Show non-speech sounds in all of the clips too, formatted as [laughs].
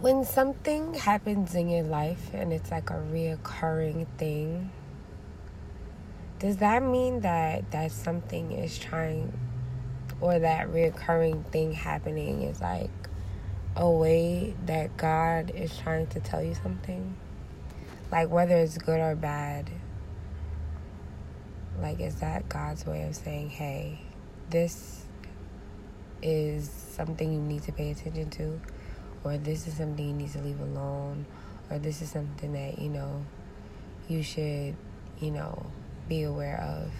when something happens in your life and it's like a reoccurring thing, does that mean that that something is trying or that reoccurring thing happening is like a way that God is trying to tell you something? Like whether it's good or bad. Like is that God's way of saying, "Hey, this is something you need to pay attention to?" Or this is something you need to leave alone, or this is something that, you know, you should, you know, be aware of.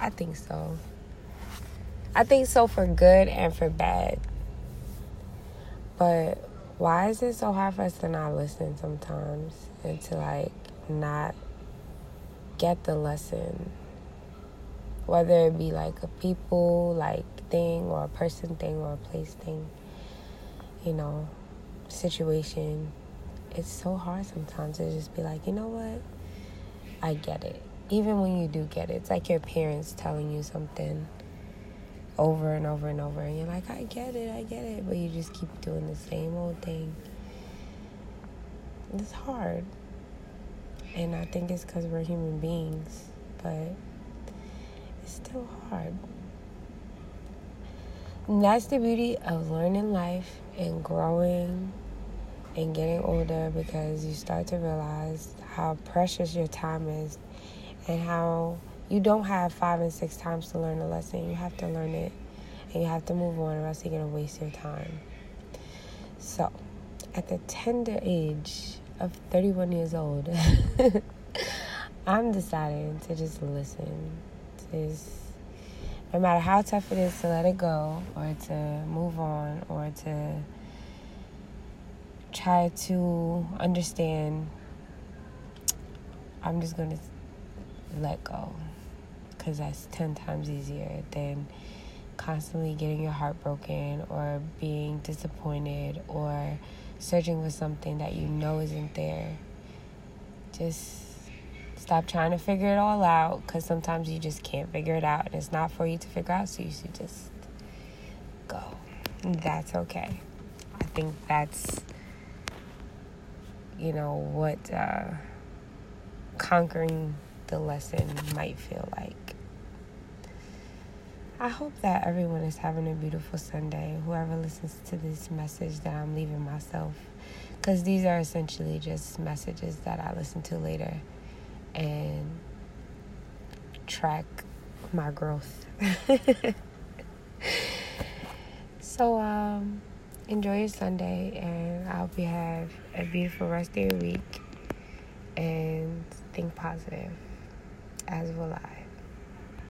I think so. I think so for good and for bad. But why is it so hard for us to not listen sometimes and to like not get the lesson? Whether it be like a people like thing or a person thing or a place thing you know, situation, it's so hard sometimes to just be like, you know what? I get it. Even when you do get it, it's like your parents telling you something over and over and over, and you're like, I get it, I get it, but you just keep doing the same old thing. It's hard. And I think it's because we're human beings, but it's still hard. And that's the beauty of learning life and growing and getting older because you start to realize how precious your time is and how you don't have five and six times to learn a lesson. You have to learn it and you have to move on or else you're going to waste your time. So, at the tender age of 31 years old, [laughs] I'm deciding to just listen. To just no matter how tough it is to let it go or to move on or to try to understand, I'm just going to let go because that's 10 times easier than constantly getting your heart broken or being disappointed or searching for something that you know isn't there. Just Stop trying to figure it all out because sometimes you just can't figure it out and it's not for you to figure out, so you should just go. That's okay. I think that's, you know, what uh, conquering the lesson might feel like. I hope that everyone is having a beautiful Sunday, whoever listens to this message that I'm leaving myself. Because these are essentially just messages that I listen to later and track my growth. [laughs] so um, enjoy your Sunday, and I hope you have a beautiful rest of your week. And think positive, as will I.